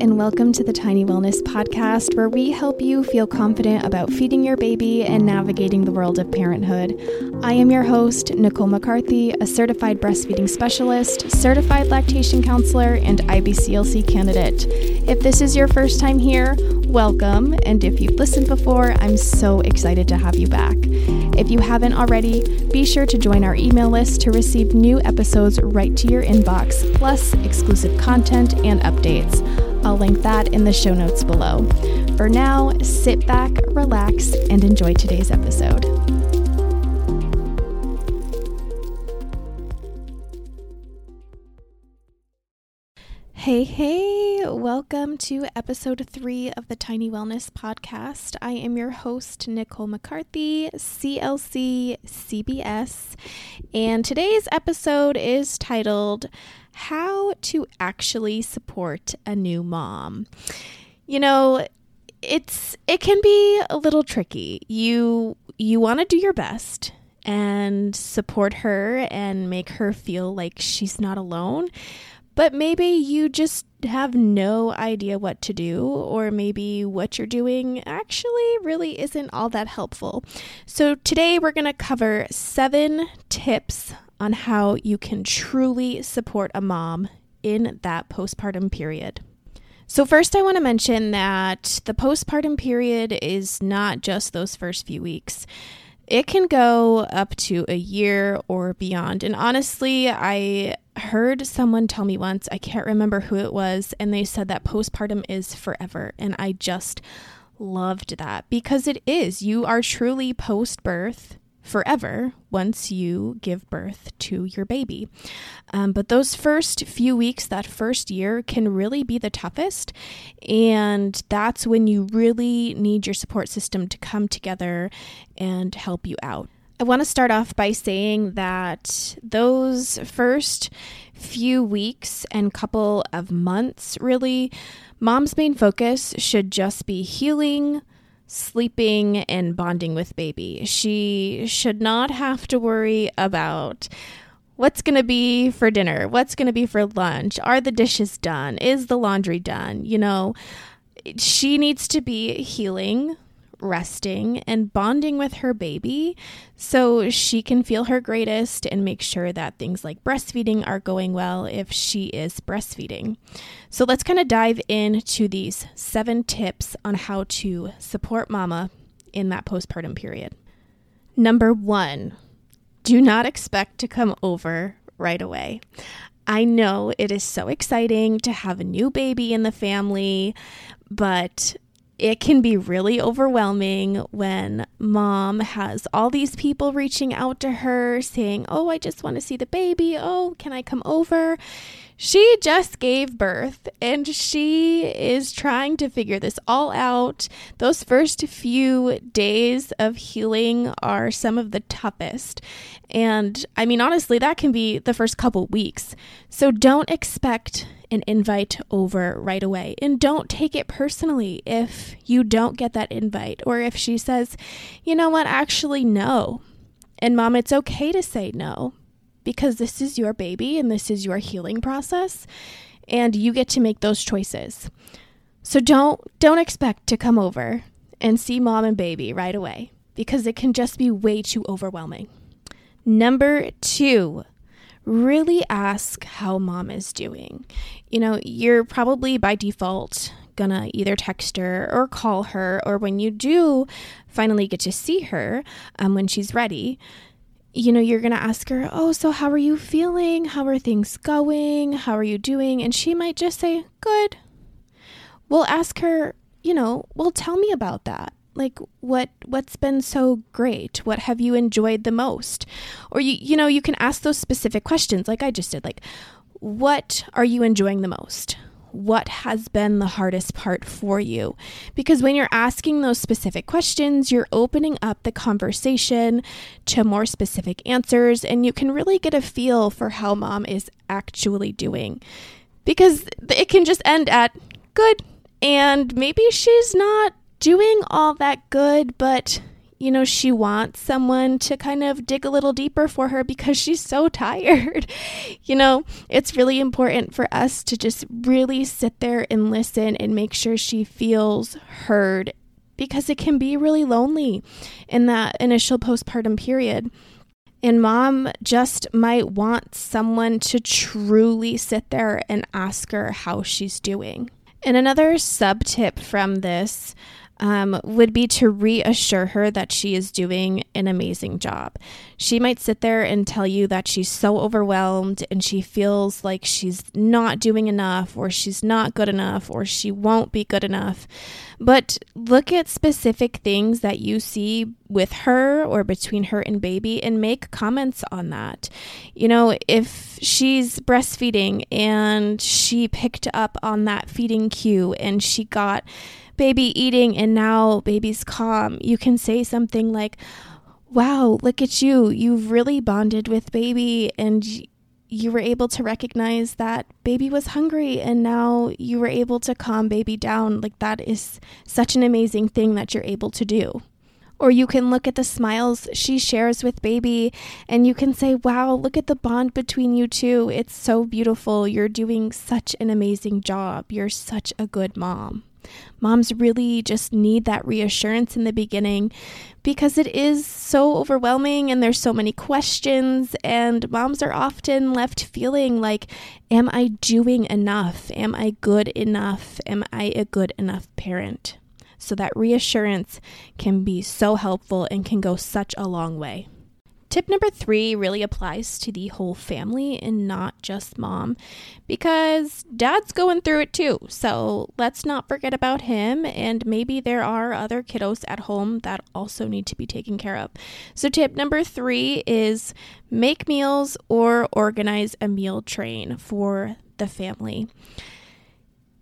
and welcome to the Tiny Wellness Podcast, where we help you feel confident about feeding your baby and navigating the world of parenthood. I am your host, Nicole McCarthy, a certified breastfeeding specialist, certified lactation counselor, and IBCLC candidate. If this is your first time here, welcome, and if you've listened before, I'm so excited to have you back. If you haven't already, be sure to join our email list to receive new episodes right to your inbox, plus exclusive content and updates. I'll link that in the show notes below. For now, sit back, relax, and enjoy today's episode. Hey, hey, welcome to episode three of the Tiny Wellness Podcast. I am your host, Nicole McCarthy, CLC CBS, and today's episode is titled How to Actually Support a New Mom. You know, it's it can be a little tricky. You you want to do your best and support her and make her feel like she's not alone but maybe you just have no idea what to do, or maybe what you're doing actually really isn't all that helpful. So, today we're going to cover seven tips on how you can truly support a mom in that postpartum period. So, first, I want to mention that the postpartum period is not just those first few weeks. It can go up to a year or beyond. And honestly, I heard someone tell me once, I can't remember who it was, and they said that postpartum is forever. And I just loved that because it is. You are truly post birth forever once you give birth to your baby. Um, but those first few weeks, that first year, can really be the toughest. And that's when you really need your support system to come together and help you out. I want to start off by saying that those first few weeks and couple of months, really, mom's main focus should just be healing, sleeping and bonding with baby. She should not have to worry about what's going to be for dinner, what's going to be for lunch, are the dishes done, is the laundry done, you know. She needs to be healing resting and bonding with her baby so she can feel her greatest and make sure that things like breastfeeding are going well if she is breastfeeding. So let's kind of dive into these seven tips on how to support mama in that postpartum period. Number one, do not expect to come over right away. I know it is so exciting to have a new baby in the family, but it can be really overwhelming when mom has all these people reaching out to her saying, Oh, I just want to see the baby. Oh, can I come over? She just gave birth and she is trying to figure this all out. Those first few days of healing are some of the toughest. And I mean, honestly, that can be the first couple weeks. So don't expect an invite over right away. And don't take it personally if you don't get that invite or if she says, you know what, actually, no. And mom, it's okay to say no because this is your baby and this is your healing process and you get to make those choices. So don't don't expect to come over and see mom and baby right away because it can just be way too overwhelming. Number 2, really ask how mom is doing. You know, you're probably by default gonna either text her or call her, or when you do finally get to see her um, when she's ready, you know, you're gonna ask her, Oh, so how are you feeling? How are things going? How are you doing? And she might just say, Good. We'll ask her, you know, well, tell me about that like what what's been so great what have you enjoyed the most or you you know you can ask those specific questions like i just did like what are you enjoying the most what has been the hardest part for you. Because when you're asking those specific questions you're opening up the conversation to more specific answers and you can really get a feel for how mom is actually doing. Because it can just end at good and maybe she's not doing all that good, but you know, she wants someone to kind of dig a little deeper for her because she's so tired. you know, it's really important for us to just really sit there and listen and make sure she feels heard because it can be really lonely in that initial postpartum period. And mom just might want someone to truly sit there and ask her how she's doing. And another sub tip from this um, would be to reassure her that she is doing an amazing job. She might sit there and tell you that she's so overwhelmed and she feels like she's not doing enough, or she's not good enough, or she won't be good enough. But look at specific things that you see with her or between her and baby and make comments on that. You know, if she's breastfeeding and she picked up on that feeding cue and she got baby eating and now baby's calm, you can say something like, Wow, look at you. You've really bonded with baby and you were able to recognize that baby was hungry and now you were able to calm baby down. Like, that is such an amazing thing that you're able to do. Or you can look at the smiles she shares with baby and you can say, Wow, look at the bond between you two. It's so beautiful. You're doing such an amazing job. You're such a good mom. Moms really just need that reassurance in the beginning because it is so overwhelming and there's so many questions, and moms are often left feeling like, Am I doing enough? Am I good enough? Am I a good enough parent? So that reassurance can be so helpful and can go such a long way. Tip number three really applies to the whole family and not just mom because dad's going through it too. So let's not forget about him. And maybe there are other kiddos at home that also need to be taken care of. So, tip number three is make meals or organize a meal train for the family.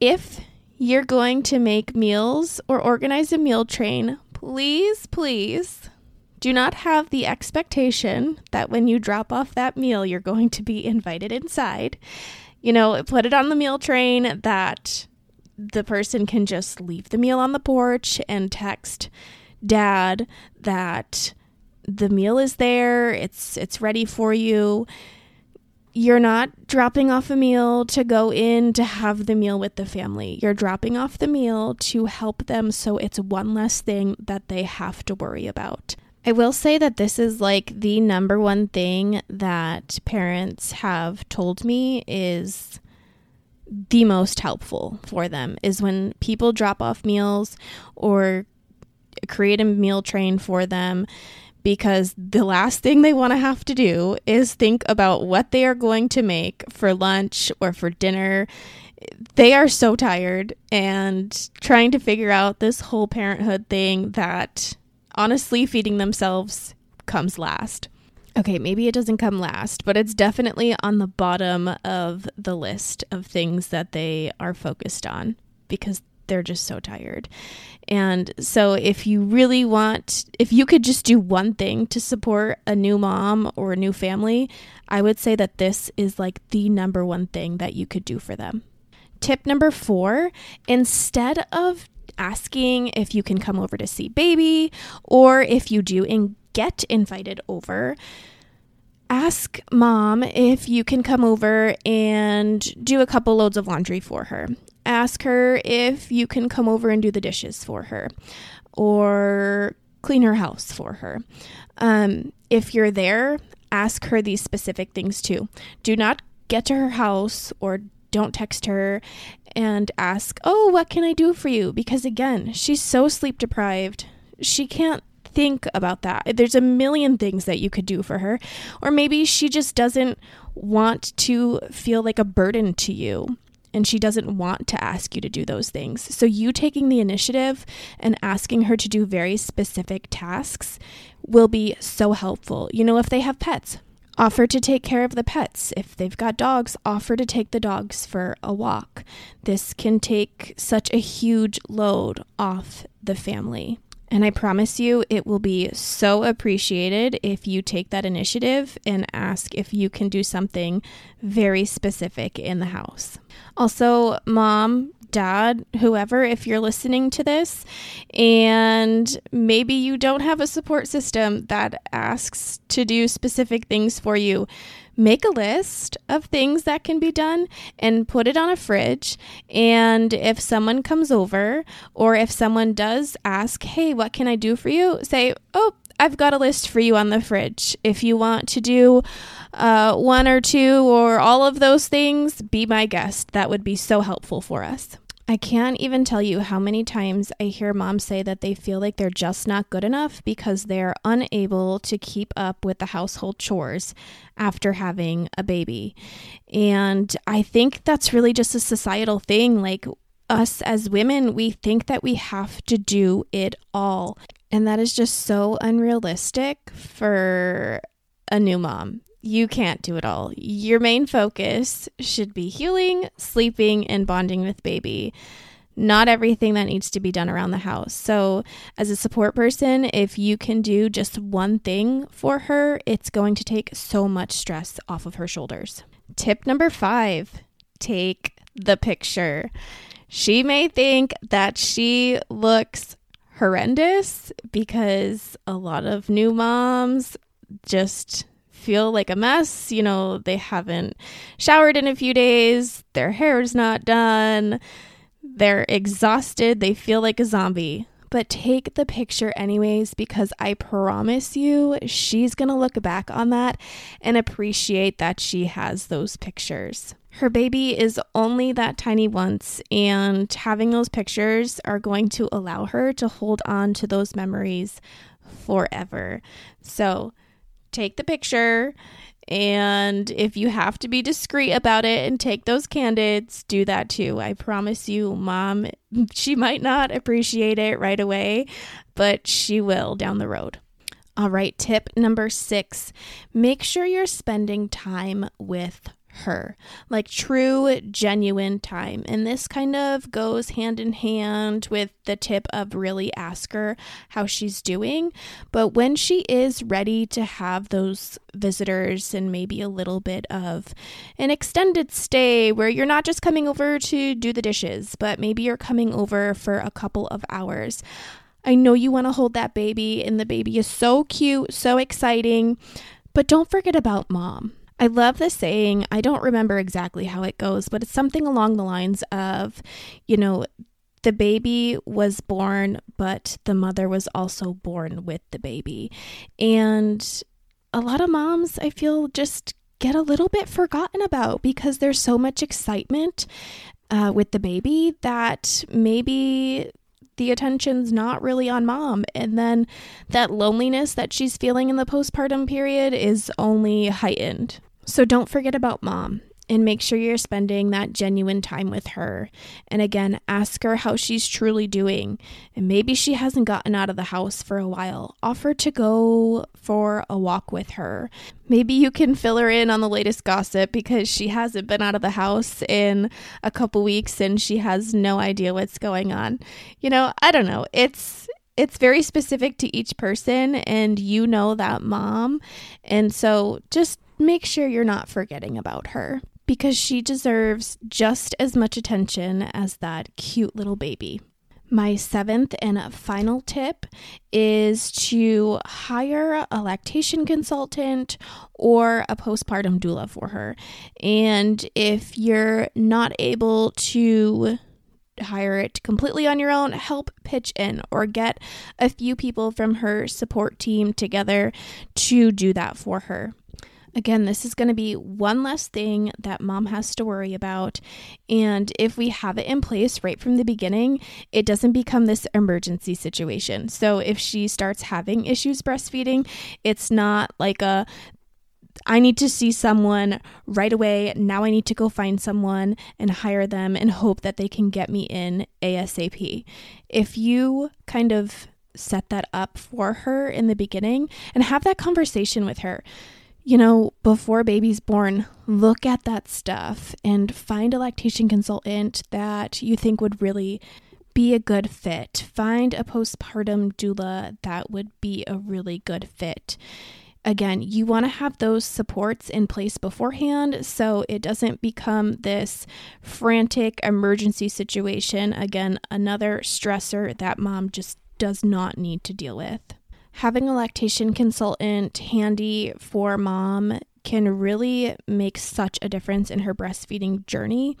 If you're going to make meals or organize a meal train, please, please do not have the expectation that when you drop off that meal, you're going to be invited inside. You know, put it on the meal train that the person can just leave the meal on the porch and text dad that the meal is there, it's it's ready for you. You're not dropping off a meal to go in to have the meal with the family. You're dropping off the meal to help them so it's one less thing that they have to worry about. I will say that this is like the number one thing that parents have told me is the most helpful for them is when people drop off meals or create a meal train for them because the last thing they want to have to do is think about what they are going to make for lunch or for dinner. They are so tired and trying to figure out this whole parenthood thing that honestly, feeding themselves comes last. Okay, maybe it doesn't come last, but it's definitely on the bottom of the list of things that they are focused on because they're just so tired. And so, if you really want, if you could just do one thing to support a new mom or a new family, I would say that this is like the number one thing that you could do for them. Tip number four instead of asking if you can come over to see baby, or if you do and get invited over, ask mom if you can come over and do a couple loads of laundry for her. Ask her if you can come over and do the dishes for her or clean her house for her. Um, if you're there, ask her these specific things too. Do not get to her house or don't text her and ask, Oh, what can I do for you? Because again, she's so sleep deprived. She can't think about that. There's a million things that you could do for her. Or maybe she just doesn't want to feel like a burden to you and she doesn't want to ask you to do those things. So, you taking the initiative and asking her to do very specific tasks will be so helpful. You know, if they have pets, Offer to take care of the pets. If they've got dogs, offer to take the dogs for a walk. This can take such a huge load off the family. And I promise you, it will be so appreciated if you take that initiative and ask if you can do something very specific in the house. Also, mom, dad, whoever, if you're listening to this, and maybe you don't have a support system that asks to do specific things for you, make a list of things that can be done and put it on a fridge. And if someone comes over or if someone does ask, hey, what can I do for you? Say, oh, I've got a list for you on the fridge. If you want to do uh, one or two or all of those things, be my guest. That would be so helpful for us. I can't even tell you how many times I hear moms say that they feel like they're just not good enough because they're unable to keep up with the household chores after having a baby. And I think that's really just a societal thing. Like, us as women, we think that we have to do it all. And that is just so unrealistic for a new mom you can't do it all. Your main focus should be healing, sleeping, and bonding with baby. Not everything that needs to be done around the house. So, as a support person, if you can do just one thing for her, it's going to take so much stress off of her shoulders. Tip number five take the picture. She may think that she looks horrendous because a lot of new moms just feel like a mess. You know, they haven't showered in a few days, their hair is not done, they're exhausted, they feel like a zombie. But take the picture anyways, because I promise you, she's gonna look back on that and appreciate that she has those pictures. Her baby is only that tiny once, and having those pictures are going to allow her to hold on to those memories forever. So, take the picture. And if you have to be discreet about it and take those candids, do that too. I promise you, mom, she might not appreciate it right away, but she will down the road. All right, tip number six make sure you're spending time with her, like true, genuine time. And this kind of goes hand in hand with the tip of really ask her how she's doing. But when she is ready to have those visitors and maybe a little bit of an extended stay where you're not just coming over to do the dishes, but maybe you're coming over for a couple of hours. I know you want to hold that baby, and the baby is so cute, so exciting, but don't forget about mom I love the saying. I don't remember exactly how it goes, but it's something along the lines of, you know, the baby was born, but the mother was also born with the baby. And a lot of moms, I feel, just get a little bit forgotten about because there's so much excitement uh, with the baby that maybe the attention's not really on mom. And then that loneliness that she's feeling in the postpartum period is only heightened. So don't forget about mom and make sure you're spending that genuine time with her. And again, ask her how she's truly doing. And maybe she hasn't gotten out of the house for a while. Offer to go for a walk with her. Maybe you can fill her in on the latest gossip because she hasn't been out of the house in a couple weeks and she has no idea what's going on. You know, I don't know. It's it's very specific to each person and you know that mom. And so just make sure you're not forgetting about her because she deserves just as much attention as that cute little baby. My seventh and final tip is to hire a lactation consultant or a postpartum doula for her. And if you're not able to hire it completely on your own, help pitch in or get a few people from her support team together to do that for her. Again, this is going to be one less thing that mom has to worry about. And if we have it in place right from the beginning, it doesn't become this emergency situation. So if she starts having issues breastfeeding, it's not like a I need to see someone right away. Now I need to go find someone and hire them and hope that they can get me in ASAP. If you kind of set that up for her in the beginning and have that conversation with her, you know, before baby's born, look at that stuff and find a lactation consultant that you think would really be a good fit. Find a postpartum doula that would be a really good fit. again, you want to have those supports in place beforehand so it doesn't become this frantic emergency situation. Again, another stressor that mom just does not need to deal with. Having a lactation consultant handy for mom can really make such a difference in her breastfeeding journey.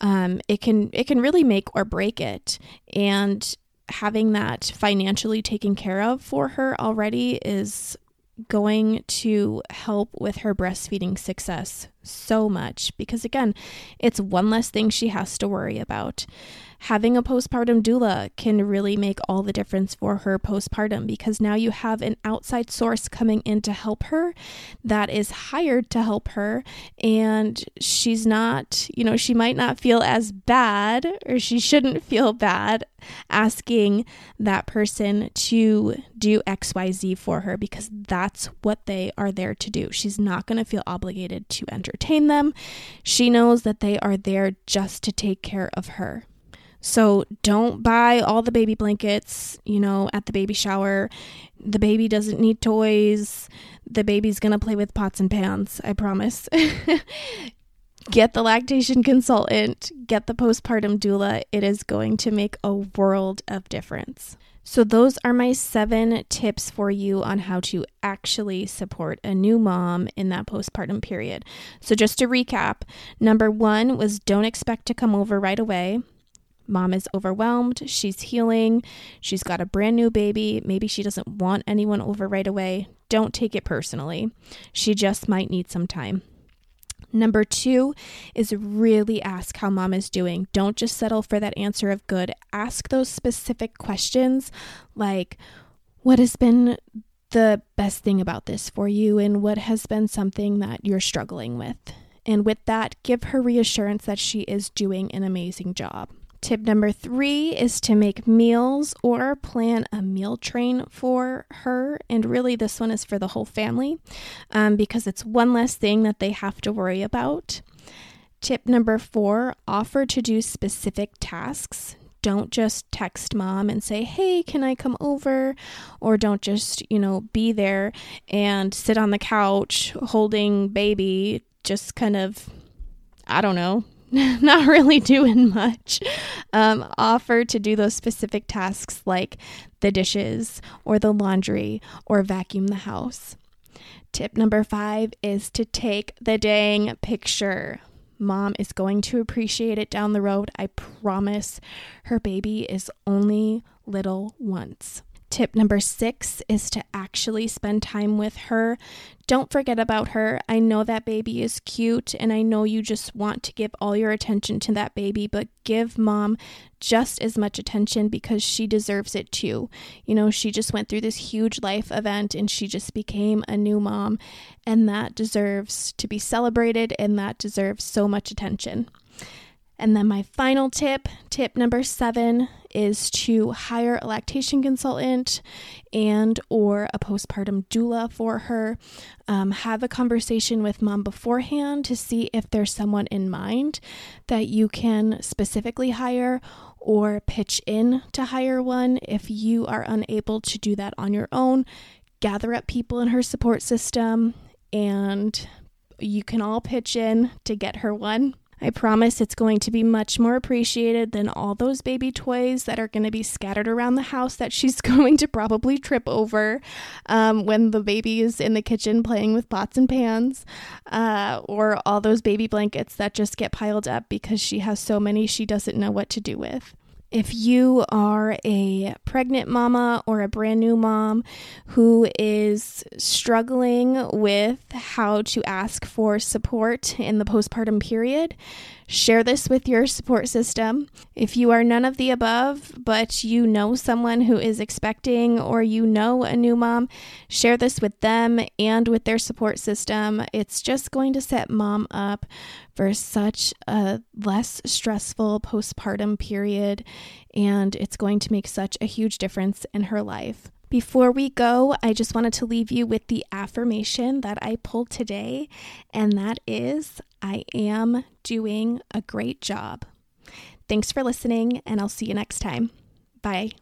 Um, it can it can really make or break it, and having that financially taken care of for her already is going to help with her breastfeeding success so much because again, it's one less thing she has to worry about having a postpartum doula can really make all the difference for her postpartum because now you have an outside source coming in to help her that is hired to help her and she's not, you know, she might not feel as bad or she shouldn't feel bad asking that person to do XYZ for her because that's what they are there to do. She's not going to feel obligated to entertain them. She knows that they are there just to take care of her. So don't buy all the baby blankets, you know, at the baby shower. The baby doesn't need toys. The baby's going to play with pots and pans, I promise. get the lactation consultant, get the postpartum doula. It is going to make a world of difference. So, those are my seven tips for you on how to actually support a new mom in that postpartum period. So, just to recap number one was don't expect to come over right away. Mom is overwhelmed. She's healing. She's got a brand new baby. Maybe she doesn't want anyone over right away. Don't take it personally. She just might need some time. Number two is really ask how mom is doing. Don't just settle for that answer of good. Ask those specific questions like, what has been the best thing about this for you, and what has been something that you're struggling with? And with that, give her reassurance that she is doing an amazing job. Tip number three is to make meals or plan a meal train for her. And really, this one is for the whole family um, because it's one less thing that they have to worry about. Tip number four offer to do specific tasks. Don't just text mom and say, hey, can I come over? Or don't just, you know, be there and sit on the couch holding baby, just kind of, I don't know, not really doing much, um, offer to do those specific tasks like the dishes or the laundry or vacuum the house. Tip number five is to take the dang picture. Mom is going to appreciate it down the road. I promise her baby is only little once. Tip number six is to actually spend time with her. Don't forget about her. I know that baby is cute and I know you just want to give all your attention to that baby, but give mom just as much attention because she deserves it too. You know, she just went through this huge life event and she just became a new mom, and that deserves to be celebrated and that deserves so much attention. And then my final tip, tip number 7 is to hire a lactation consultant and or a postpartum doula for her. Um, have a conversation with mom beforehand to see if there's someone in mind that you can specifically hire or pitch in to hire one if you are unable to do that on your own. Gather up people in her support system and you can all pitch in to get her one. I promise it's going to be much more appreciated than all those baby toys that are going to be scattered around the house that she's going to probably trip over um, when the baby is in the kitchen playing with pots and pans, uh, or all those baby blankets that just get piled up because she has so many she doesn't know what to do with. If you are a pregnant mama or a brand new mom who is struggling with how to ask for support in the postpartum period, Share this with your support system. If you are none of the above, but you know someone who is expecting or you know a new mom, share this with them and with their support system. It's just going to set mom up for such a less stressful postpartum period, and it's going to make such a huge difference in her life. Before we go, I just wanted to leave you with the affirmation that I pulled today, and that is I am doing a great job. Thanks for listening, and I'll see you next time. Bye.